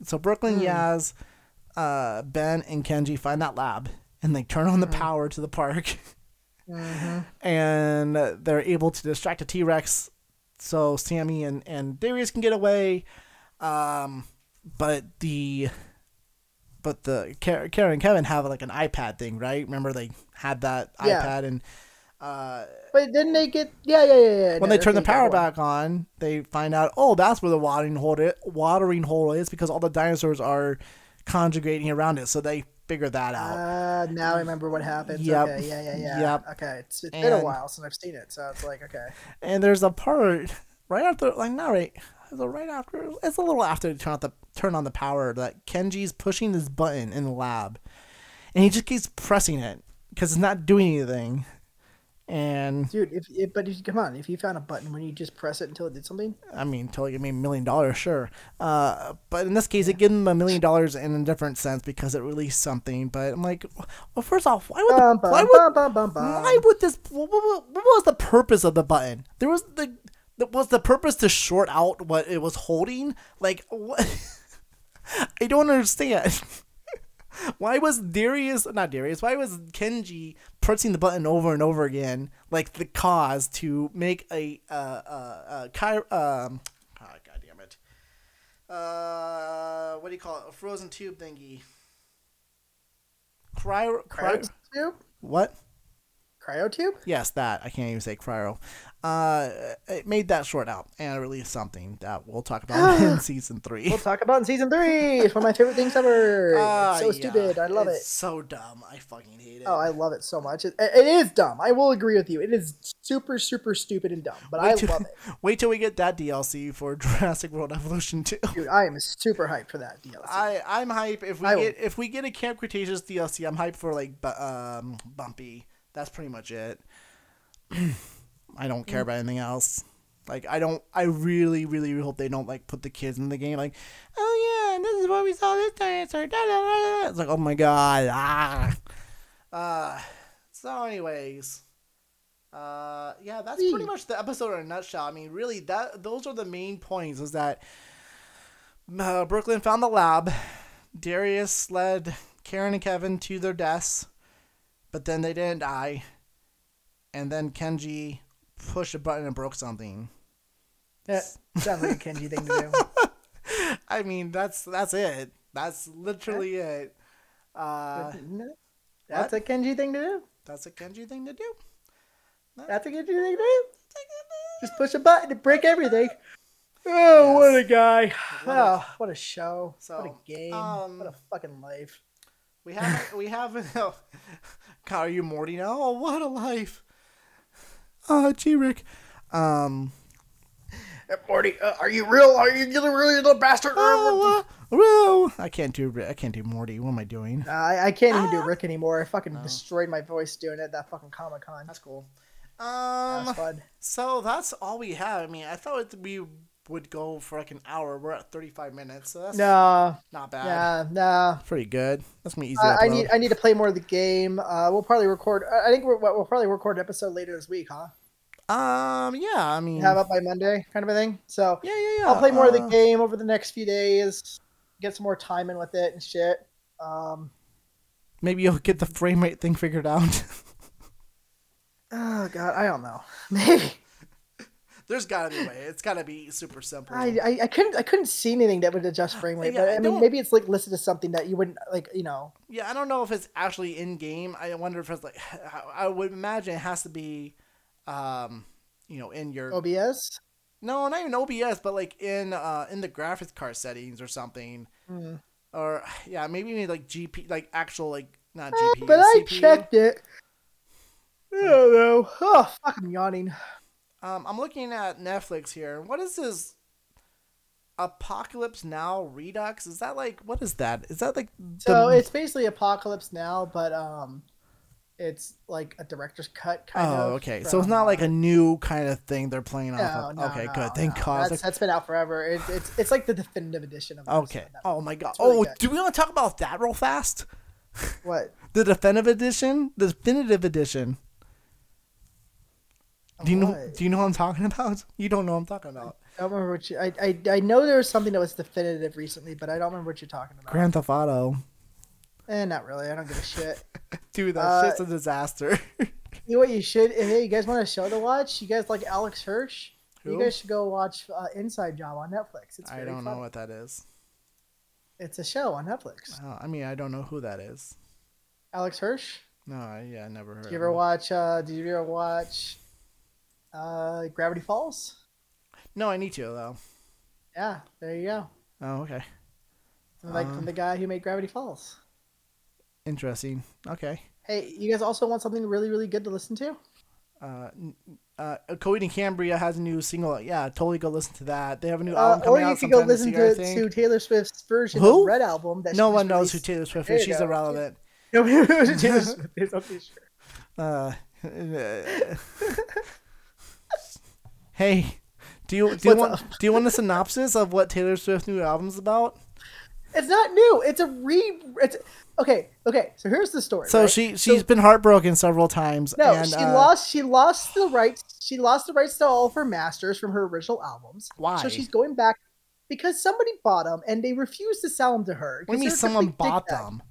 So Brooklyn, Yaz, uh, Ben, and Kenji find that lab, and they turn on the power to the park. and they're able to distract a T Rex so Sammy and, and Darius can get away. Um, but the but the Karen Karen and Kevin have like an iPad thing, right? Remember they had that Yeah. iPad and uh, But didn't they get? Yeah, yeah, yeah, yeah. when no, they turn the power back on, they find out oh that's where the watering hole it, watering hole is because all the dinosaurs are conjugating around it. So they figure that out. Ah, now I remember what happened. Yep. Okay, yeah, yeah, yeah. Yep. Okay, it's, it's been a while since I've seen it, so it's like okay. and there's a part right after like not right it's a right after it's a little after they turn on the turn on the power that Kenji's pushing this button in the lab and he just keeps pressing it because it's not doing anything and Dude, if, if but if come on, if you found a button when you just press it until it did something, I mean until you me a million dollars sure uh, but in this case it gave them a million dollars in a different sense because it released something but I'm like well first off why would the, why would. Why would this? What, what, what was the purpose of the button? There was the. the- Was the purpose to short out what it was holding? Like what? I don't understand. why was Darius not Darius? Why was Kenji pressing the button over and over again, like the cause to make a uh uh uh um oh, god damn it. Uh what do you call it? A frozen tube thingy. Cryo cryo cryo tube, what cryo tube. Yes, that. I can't even say cryo. Uh, it made that short out and released something that we'll talk about in season three. We'll talk about in season three. It's one of my favorite things ever. It's so yeah. stupid. I love It's it. so dumb. I fucking hate it. Oh, I love it so much. It, it is dumb. I will agree with you. It is super, super stupid and dumb, but I till, love it. wait till we get that DLC for Jurassic World Evolution 2. Dude, I am super hyped for that DLC. I I'm hype if we I will- get if we get a Camp Cretaceous DLC. I'm hyped for like bu- um Bumpy. That's pretty much it. I don't care about anything else. Like I don't. I really, really hope they don't like put the kids in the game. Like, oh yeah, and this is what we saw this dinosaur. Da, da, da, da. It's like, oh my god. Ah. Uh. So, anyways. Uh, yeah, that's pretty much the episode in a nutshell. I mean, really, that those are the main points. Is that uh, Brooklyn found the lab. Darius led Karen and Kevin to their deaths, but then they didn't die. And then Kenji pushed a button and broke something. Yeah, sounds like a Kenji thing to do. I mean, that's that's it. That's literally it. Uh, That's a Kenji thing to do. That's a Kenji thing to do. That's a Kenji thing to do. Just push a button to break everything. Oh, what a guy! What a- oh, what a show! So, what a game! um, what a fucking life! We have we have God, are you Morty now? Oh, what a life. Uh G Rick. Um Morty, uh, are you real? Are you really, really little bastard? oh, uh, I can't do I can't do Morty. What am I doing? I, I can't even do Ah. Rick anymore. I fucking destroyed my voice doing it at that fucking Comic Con. That's cool. Um That's fun. so that's all we have. I mean, I thought we would go for like an hour. We're at 35 minutes. So that's No, not bad. yeah, no. Pretty good. That's be easy. I, I need I need to play more of the game. Uh, we'll probably record. I think we're, we'll probably record an episode later this week, huh? Um yeah, I mean Have up by Monday, kind of a thing. So Yeah, yeah, yeah. I'll play more of the uh, game over the next few days. Get some more time in with it and shit. Um, Maybe you'll get the frame rate thing figured out. oh god, I don't know. Maybe There's gotta be a way. It's gotta be super simple. I, I I couldn't I couldn't see anything that would adjust frame rate. Yeah, but I I mean, maybe it's like listed as something that you wouldn't like. You know, Yeah, I don't know if it's actually in game. I wonder if it's like I would imagine it has to be, um, you know, in your OBS. no, not even OBS, but like in uh in the graphics card settings or something, Hmm. or yeah, maybe even like GP, like actual like not Eh, GPU, but I checked it. I don't know. Oh fuck, I'm yawning. Um, I'm looking at Netflix here. What is this? Apocalypse Now Redux? Is that like what is that? Is that like So it's basically Apocalypse Now, but um, it's like a director's cut kind of. Oh, okay. So it's not like a new kind of thing they're playing off No, of. no, okay, no, good. Thank. God. That's, that's been out forever. It, it's it's like the definitive edition of. okay. Oh my God. really oh, good. do we want to talk about that real fast? What? The definitive edition, the definitive edition. Do you know? What? Do you know what I'm talking about? You don't know what I'm talking about. I don't remember what you. I, I I know there was something that was definitive recently, but I don't remember what you're talking about. Grand Theft Auto. Eh, not really. I don't give a shit. Dude, that Uh, shit's a disaster. you know what you should? If hey, you guys want a show to watch, you guys like Alex Hirsch. Who? You guys should go watch uh, Inside Job on Netflix. It's I don't know what that is. It's a show on Netflix. Oh, I mean, I don't know who that is. Alex Hirsch. No, I, yeah, I never heard. Did you of ever watch? Uh, did you ever watch? Uh, Gravity Falls. No, I need to though. Yeah, there you go. Oh, okay. Like Uh. from the guy who made Gravity Falls. Interesting. Okay. Hey, you guys also want something really, really good to listen to? Uh, n- uh, Coheed and Cambria has a new single. Yeah, totally go listen to that. They have a new Uh, album or coming you out could go sometime this listen year, to, to Taylor Swift's version Who? of Red album. That no one knows who. Taylor Swift is. you She's go. irrelevant. Taylor Swift is okay, sure. Uh, hey, do you do you What's want up? do you want a synopsis of what Taylor Swift's new album's about? It's not new. It's a re. It's okay. Okay. So here's the story. So right? she she's been heartbroken several times. No, and, she uh, lost. She lost the rights. She lost the rights to all of her masters from her original albums. Why? So she's going back because somebody bought them and they refused to sell them to her. What do you mean someone bought them?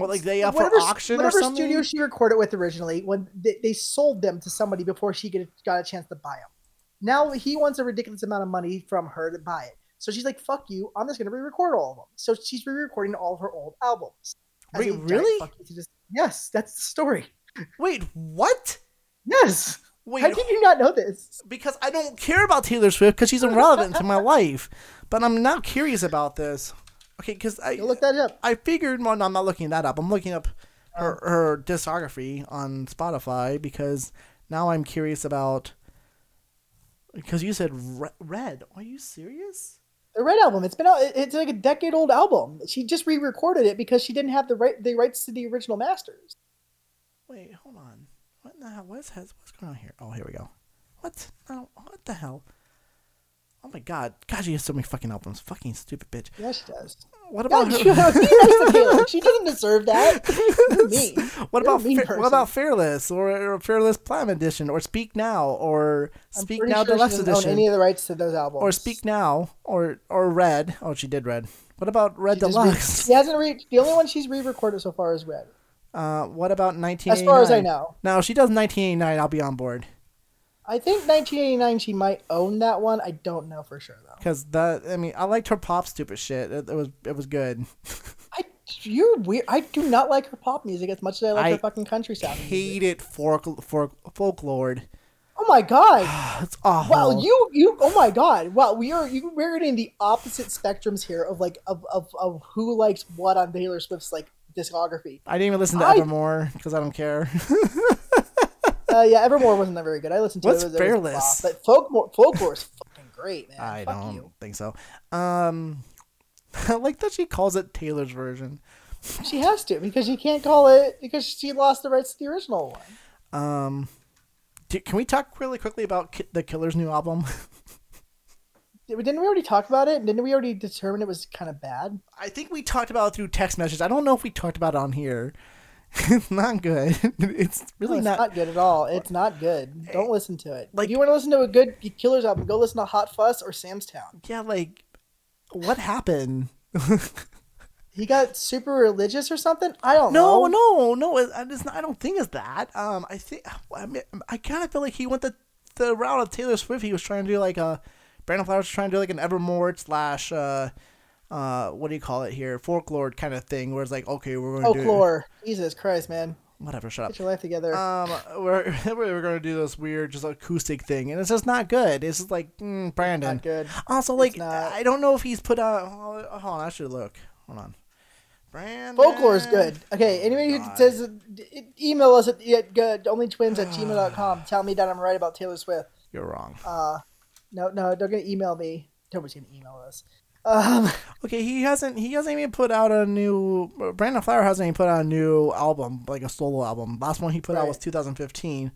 What like they for Whatever, auction or whatever something? studio she recorded with originally, when they, they sold them to somebody before she get, got a chance to buy them. Now he wants a ridiculous amount of money from her to buy it. So she's like, "Fuck you! I'm just gonna re-record all of them." So she's re-recording all of her old albums. Wait, really? just- yes, that's the story. Wait, what? Yes. Wait, How did you not know this? because I don't care about Taylor Swift because she's irrelevant to my life. But I'm now curious about this. Okay, because I Go look that up. I figured. Well, no, I'm not looking that up. I'm looking up oh. her Oh. her discography on Spotify because now I'm curious about. Because you said Re- Red. Are you serious? The Red album. It's been out. It's like a decade old album. She just re-recorded it because she didn't have the right the rights to the original masters. Wait, hold on. What in the hell? What's what's going on here? Oh, here we go. What? No, what the hell? Oh my god! God, she has so many fucking albums. Fucking stupid bitch. Yeah, she does. What about God, her? she, be nice to Taylor. She doesn't deserve that. Mean. What You're about Fa- what about Fearless or, or Fearless Platinum Edition or Speak Now or Speak Now sure Deluxe doesn't own Edition any of the rights to those albums. or Speak Now or or Red? Oh, she did Red. What about Red She just re- Deluxe? she hasn't re- the only one she's re-recorded so far is Red. Uh, what about 1989? As far as I know. No, she does 1989. I'll be on board I think 1989 she might own that one. I don't know for sure though. because that. I mean, I liked her pop stupid shit. It, it was it was good. I You're weird. I do not like her pop music as much as I like I her fucking country sound. music. Hate it for for folklore. Oh my god! It's awful. Wow, you you oh my god! Wow, we are you we're in the opposite spectrums here of like of, of, of who likes what on Taylor Swift's like discography. I didn't even listen to I- Evermore because I don't care. Uh, yeah, Evermore wasn't that very good. I listened to What's it. it was- it was Fearless? flop, But folklore folklore is fucking great, man. I Fuck don't you. think so. Um, I like that she calls it Taylor's version. She has to because she can't call it because she lost the rights to the original one. Um, do, can we talk really quickly about Ki- the Killer's new album? Didn't we already talk about it? Didn't we already determine it was kind of bad? I think we talked about it through text message. I don't know if we talked about it on here. It's not good. It's really No, it's not. not, good at all. It's not good. Don't listen to it. Like- if you want to listen to a good Killers album, go listen to Hot Fuss or Sam's Town. Yeah, like, what happened? He got super religious or something. I don't No, know. no, no. no. I don't think it's that. Um, I think I, mean, I kind of feel like he went the the route of Taylor Swift. He was trying to do like a Brandon Flowers was trying to do like an Evermore slash uh uh what do you call it here folklore kind of thing where it's like okay we're going to do Folklore. Jesus Christ, man. whatever shut up. Get your life together. Um, we're we're gonna do this weird just acoustic thing, and it's just not good. It's just like mm, Brandon. not good. Also, like. I don't know if he's put out. Hold on, I should look. Hold on. Brandon. Folklore is good. Okay, anybody who God. says e- email us at, at good, onlytwins at gmail.com. Tell me that I'm right about Taylor Swift. You're wrong. Uh, no, no, don't gonna email me. Nobody's gonna email us. Um, Okay, he hasn't. He hasn't even put out a new. Brandon Flower hasn't even put out a new album, like a solo album. Last one he put out was 2015.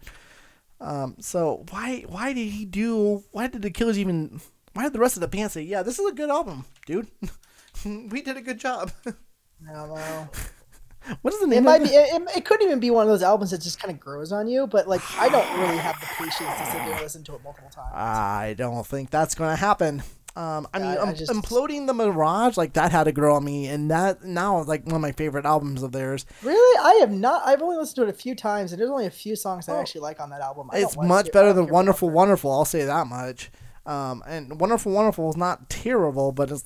Um. So why why did he do? Why did the Killers even? Why did the rest of the band say, "Yeah, this is a good album, dude"? we did a good job. Don't what is the name? It might of be. It, it could even be one of those albums that just kind of grows on you. But like, I don't really have the patience to sit there and listen to it multiple times. I don't think that's going to happen. Um, I mean, I- I um, just- imploding the Mirage, like that had to grow on me, and that now is like one of my favorite albums of theirs. Really, I have not. I've only listened to it a few times, and there's only a few songs I Oh. actually like on that album. I It's much it. Better than Wonderful about Wonderful. I'll say that much. Um, and Wonderful Wonderful is not terrible, but it's.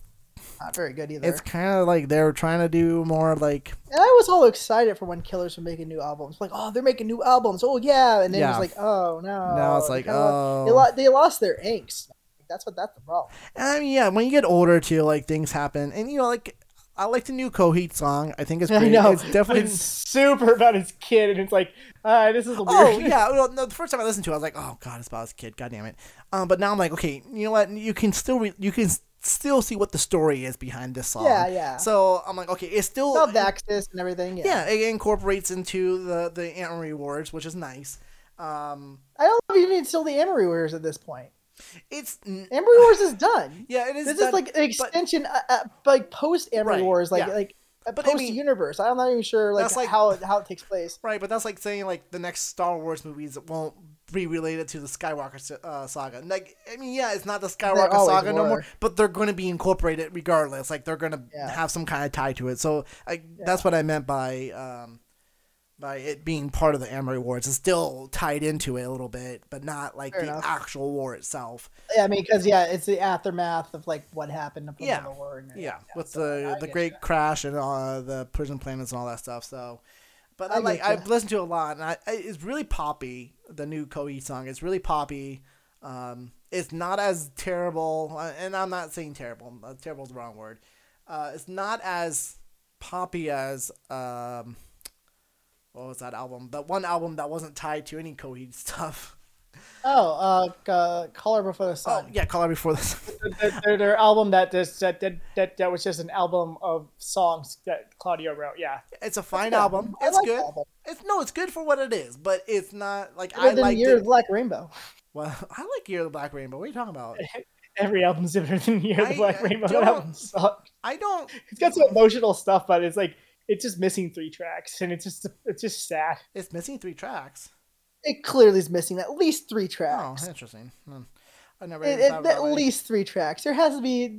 Not very good either. it's kind of like they're trying to do more like And I was all excited for when Killers were making new albums. Like, oh, they're making new albums. Oh yeah, and then Yeah. it's like, oh no. Now it's like, they, oh. they lost their angst. That's what that's the problem. I mean, yeah, when you get older too, like things happen, and you know, like I like the new Coheed song. I think it's I great. know, It's definitely. it's super about his kid, and it's like, uh, this is a weird. Oh yeah, well, no, the first time I listened to it, I was like, "Oh God, it's about his kid." God damn it! Um, but now I'm like, okay, you know what? You can still re- you can still see what the story is behind this song. Yeah, yeah. So I'm like, okay, it's still About Vaxis and everything. Yeah. yeah, it incorporates into the the Amory Wars, which is nice. Um, I don't know if even still the Amory Wars at this point. It's Amory Wars is done. yeah, it is. This done, is like an but- extension, uh, uh, like post Amory Right, Wars, like yeah. like a But I post mean- universe. I'm not even sure like, like- how it, how it takes place. Right, but that's like saying like the next Star Wars movies won't be related to the Skywalker uh, saga. Like, I mean, yeah, it's not the Skywalker saga no more, but they're going to be incorporated regardless. Like, they're going to Yeah. have some kind of tie to it. So, I, that's what I meant by um, by it being part of the Amory Wars. It's still tied into it a little bit, but not like Fair the enough. actual war itself. Yeah, I mean, because yeah, it's the aftermath of like what happened from Yeah. the war. And, Yeah, with so the the great ya. crash and uh, the prison planets and all that stuff. So, but I, I like. I've listened to it a lot, and I, it's really poppy. The new Coheed song, it's really poppy. Um, it's not as terrible, uh, and I'm not saying terrible. Uh, terrible is the wrong word. Uh, it's not as poppy as um, what was that album? That one album that wasn't tied to any Coheed stuff. Oh, uh, uh, Color Before the Oh Sun. yeah, Color Before this. their, their, their album that, just, that, that that that was just an album of songs that Claudio wrote. Yeah, It's a fine good. album. It's like good. album. It's no, it's good for what it is, but it's not like Better I like Year of the Black Rainbow. Well, I like Year of the Black Rainbow. What are you talking about? every album's different than Year of the Black I Rainbow. don't- That album sucked. I don't. It's got some emotional stuff, but it's like it's just missing three tracks, and it's just it's just sad. It's missing three tracks. It clearly is missing at least three tracks. Oh, interesting. Hmm. I never. It- it- thought of it at least three tracks. There has to be.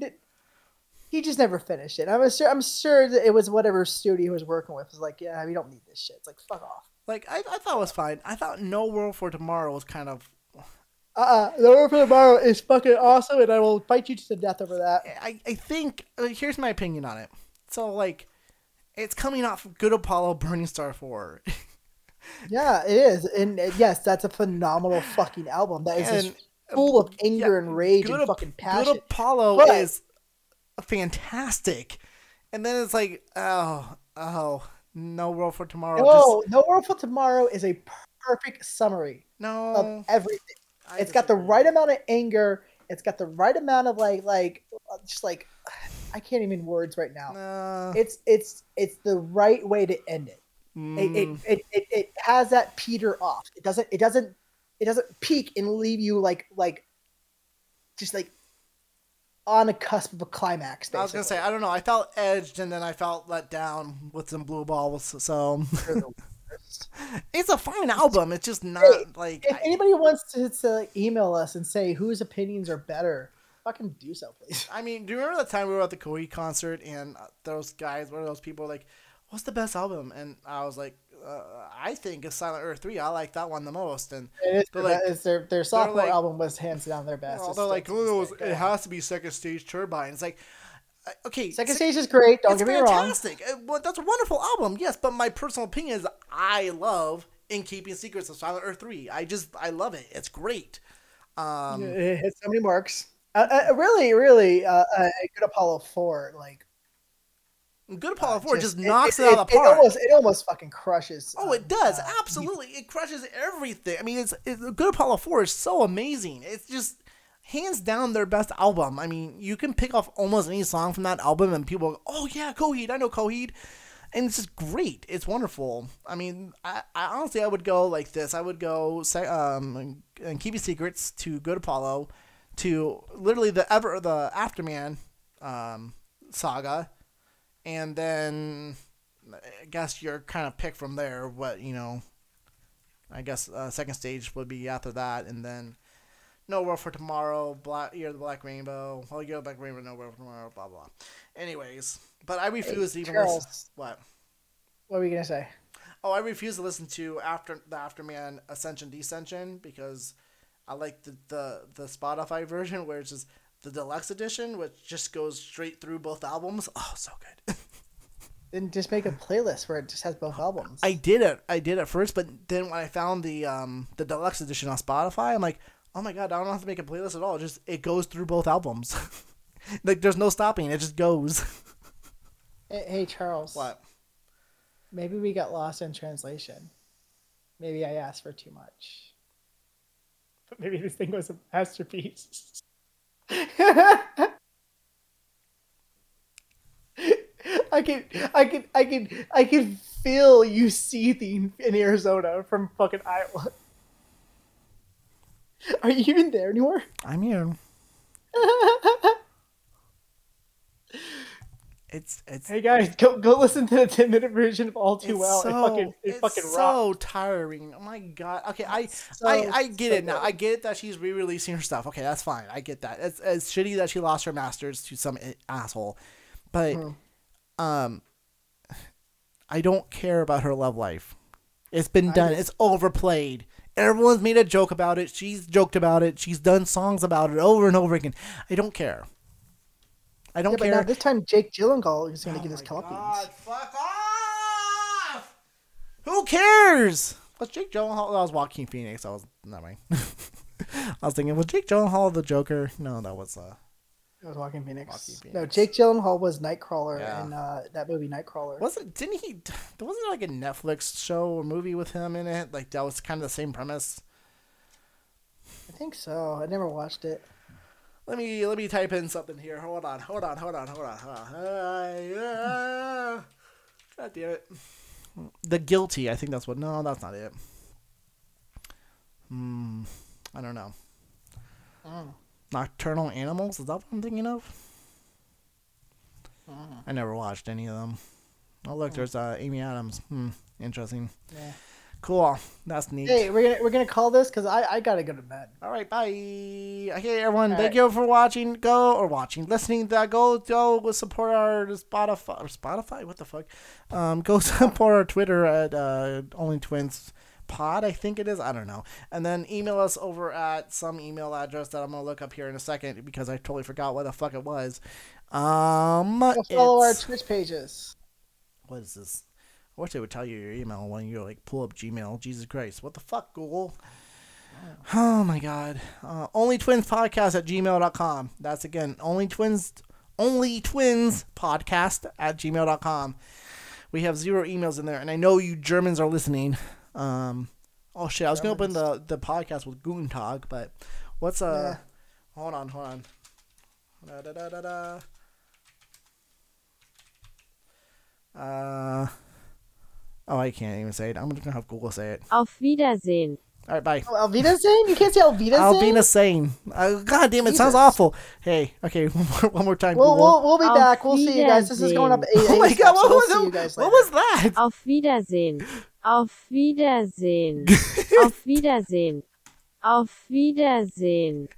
He just never finished it. I'm sure. I'm sure that it was whatever studio he was working with was like, yeah, we don't need this shit. It's like fuck off. Like I, I thought it was fine. I thought No World for Tomorrow was kind of. Uh, uh the War for Tomorrow is fucking awesome, and I will fight you to the death over that. I, I think uh, here's my opinion on it. So like, It's coming off Good Apollo Burning Star 4. Yeah, it is, and uh, yes, that's a phenomenal fucking album. That is just full of anger yeah, and rage and fucking passion. Good Apollo But- is fantastic. And then it's like, oh, oh, no world for tomorrow. no, No World for Tomorrow is a perfect summary no. of everything. I It's got the right amount of anger. It's got the right amount of like, like, uh, just like, I can't even words right now. No. It's it's it's the right way to end it. It, it, Mm, it, it, it has that peter off. It doesn't it doesn't it doesn't peak and leave you like like just like on a cusp of a climax. Basically. I was gonna say I don't know. I felt edged and then I felt let down with some blue balls. So it's a fine album. It's just not Hey, like if I, anybody wants to, to email us and say whose opinions are better, fucking do so, please. I mean, do you remember the time we were at the Koi concert and uh, those guys, one of those people, like, "What's the best album?" And I was like, uh, "I think it's Silent Earth 3. I like that one the most." And It is, They're like- that is their their sophomore like- album was hands down their best. well, It's they're like, still- "Oh, it, has to be Second Stage Turbine." It's like, uh, okay, Second stage is great. Don't get me wrong. fantastic. Uh, well, that's a wonderful album, yes. But my personal opinion is, I love In Keeping Secrets of Silent Earth 3. I just, I love it. It's great. Um, it hits so many marks. Uh, uh, really, really, uh, uh, a good Apollo four, like Good Apollo 4 just, it- knocks it, out of the It almost, it almost fucking crushes. Oh, um, it does. uh, Absolutely. It crushes everything. I mean, it's, it's Good Apollo 4 is so amazing. It's just hands down their best album. I mean, you can pick off almost any song from that album and people go, "Oh yeah, Coheed. I know Coheed." And it's just great. It's wonderful. I mean, I, I honestly I would go like this. I would go um and Keeping Secrets to Good Apollo to literally the ever the Afterman um saga and then I guess your kind of pick from there. What you know, I guess uh, second stage would be after that, and then No World for Tomorrow, Black Year of the Black Rainbow, All Year of the Black Rainbow, No World for Tomorrow, blah blah. Anyways, but I refuse to even listen. What? What were you gonna say? Oh, I refuse to listen to after the Afterman Ascension Descension because I like the, the the Spotify version where it's just the deluxe edition, which just goes straight through both albums. Oh, so good. Then just make a playlist where it just has both albums. I did it. I did it first, but then when I found the um the deluxe edition on Spotify, I'm like, oh my god, I don't have to make a playlist at all. It just it goes through both albums. like there's no stopping. It just goes. hey, hey, Charles. what? Maybe we got lost in translation. Maybe I asked for too much. But maybe this thing was a masterpiece. I can, I can, I can, I can feel you seething in Arizona from fucking Iowa. Are you even there anymore? I'm here. It's it's Hey guys, go go listen to the ten minute version of All Too it's Well. so it fucking, it it's fucking so rocks. tiring. Oh my god. Okay, I so, I I get so it now. good. I get that she's re-releasing her stuff. Okay, that's fine. I get that. It's it's shitty that she lost her masters to some asshole, but Hmm. um, I don't care about her love life. It's been done. It's overplayed. Everyone's made a joke about it. She's joked about it. She's done songs about it over and over again. I don't care. I don't Yeah, but now this time Jake Gyllenhaal is going to Oh get his comeuppance. God, fuck off! Who cares? Was Jake Gyllenhaal? That was Joaquin Phoenix. I was not mind. I was thinking, was Jake Gyllenhaal the Joker? No, that was uh. It was Joaquin Phoenix. Joaquin No, Jake Gyllenhaal was Nightcrawler Yeah. in uh, that movie Nightcrawler. Wasn't didn't he? There wasn't like a Netflix show or movie with him in it. Like that was kind of the same premise. I think so. I never watched it. Let me let me type in something here. Hold on, hold on, hold on, hold on, hold on. Uh. God damn it. The guilty. I think that's what. No, that's not it. Hmm. I don't know. Mm. Nocturnal Animals. Is that what I'm thinking of? Mm. I never watched any of them. Oh look, there's uh, Amy Adams. Hmm. Interesting. Yeah. Cool. That's neat. Hey, we're gonna we're gonna call this because I I gotta go to bed. All right, bye. Okay, everyone, All thank right. you for watching. Go or watching, listening. To, go, go support our Spotify. Or Spotify? What the fuck? Um, go support our Twitter at uh, Only Twins Pod. I think it is. I don't know. And then email us over at some email address that I'm gonna look up here in a second because I totally forgot what the fuck it was. Um, Go follow our Twitch pages. what is this? I wish they would tell you your email when you like pull up Gmail. Jesus Christ, what the fuck, Google? Oh my God. Uh, only Twins Podcast at gmail.com. That's again, only twins, only twins podcast at gmail.com. We have zero emails in there, and I know you Germans are listening. Um, oh shit, I was gonna open the the podcast with Guten Tag, but what's uh? Hold on, hold on. Da, da, da, da, da. Uh, oh, I can't even say it. I'm gonna have Google say it. Auf Wiedersehen. All right, bye. Oh, Alvita saying? You can't say Alvita Alvina saying? Sane. Uh, God damn it, sounds awful. Hey, okay, one more, one more time. We'll, Google. we'll, we'll be Auf back. We'll see you guys. This is going up at 8 oh my God, so what we'll was, see that? what was that? Auf Wiedersehen. Auf Wiedersehen. Auf Wiedersehen. Auf Wiedersehen.